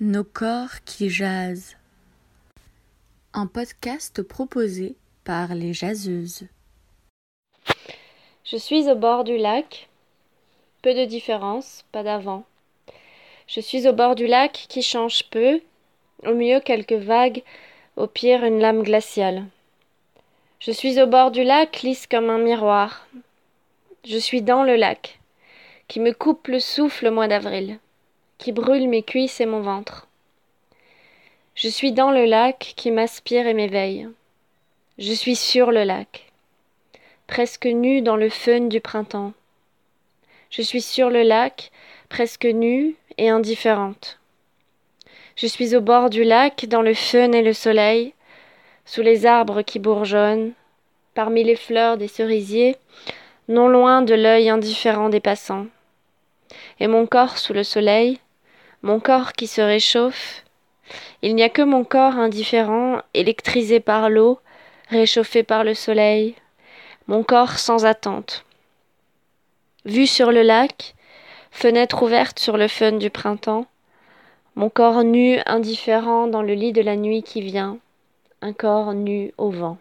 Nos corps qui jasent. Un podcast proposé par les jaseuses. Je suis au bord du lac. Peu de différence, pas d'avant. Je suis au bord du lac qui change peu, au mieux quelques vagues, au pire une lame glaciale. Je suis au bord du lac, lisse comme un miroir. Je suis dans le lac, qui me coupe le souffle au mois d'avril, qui brûle mes cuisses et mon ventre. Je suis dans le lac qui m'aspire et m'éveille. Je suis sur le lac, presque nue dans le fun du printemps. Je suis sur le lac, presque nue et indifférente. Je suis au bord du lac, dans le fun et le soleil, sous les arbres qui bourgeonnent, parmi les fleurs des cerisiers, non loin de l'œil indifférent des passants. Et mon corps sous le soleil, mon corps qui se réchauffe, il n'y a que mon corps indifférent, électrisé par l'eau, réchauffé par le soleil, mon corps sans attente. Vue sur le lac, fenêtre ouverte sur le fun du printemps, mon corps nu, indifférent dans le lit de la nuit qui vient, un corps nu au vent.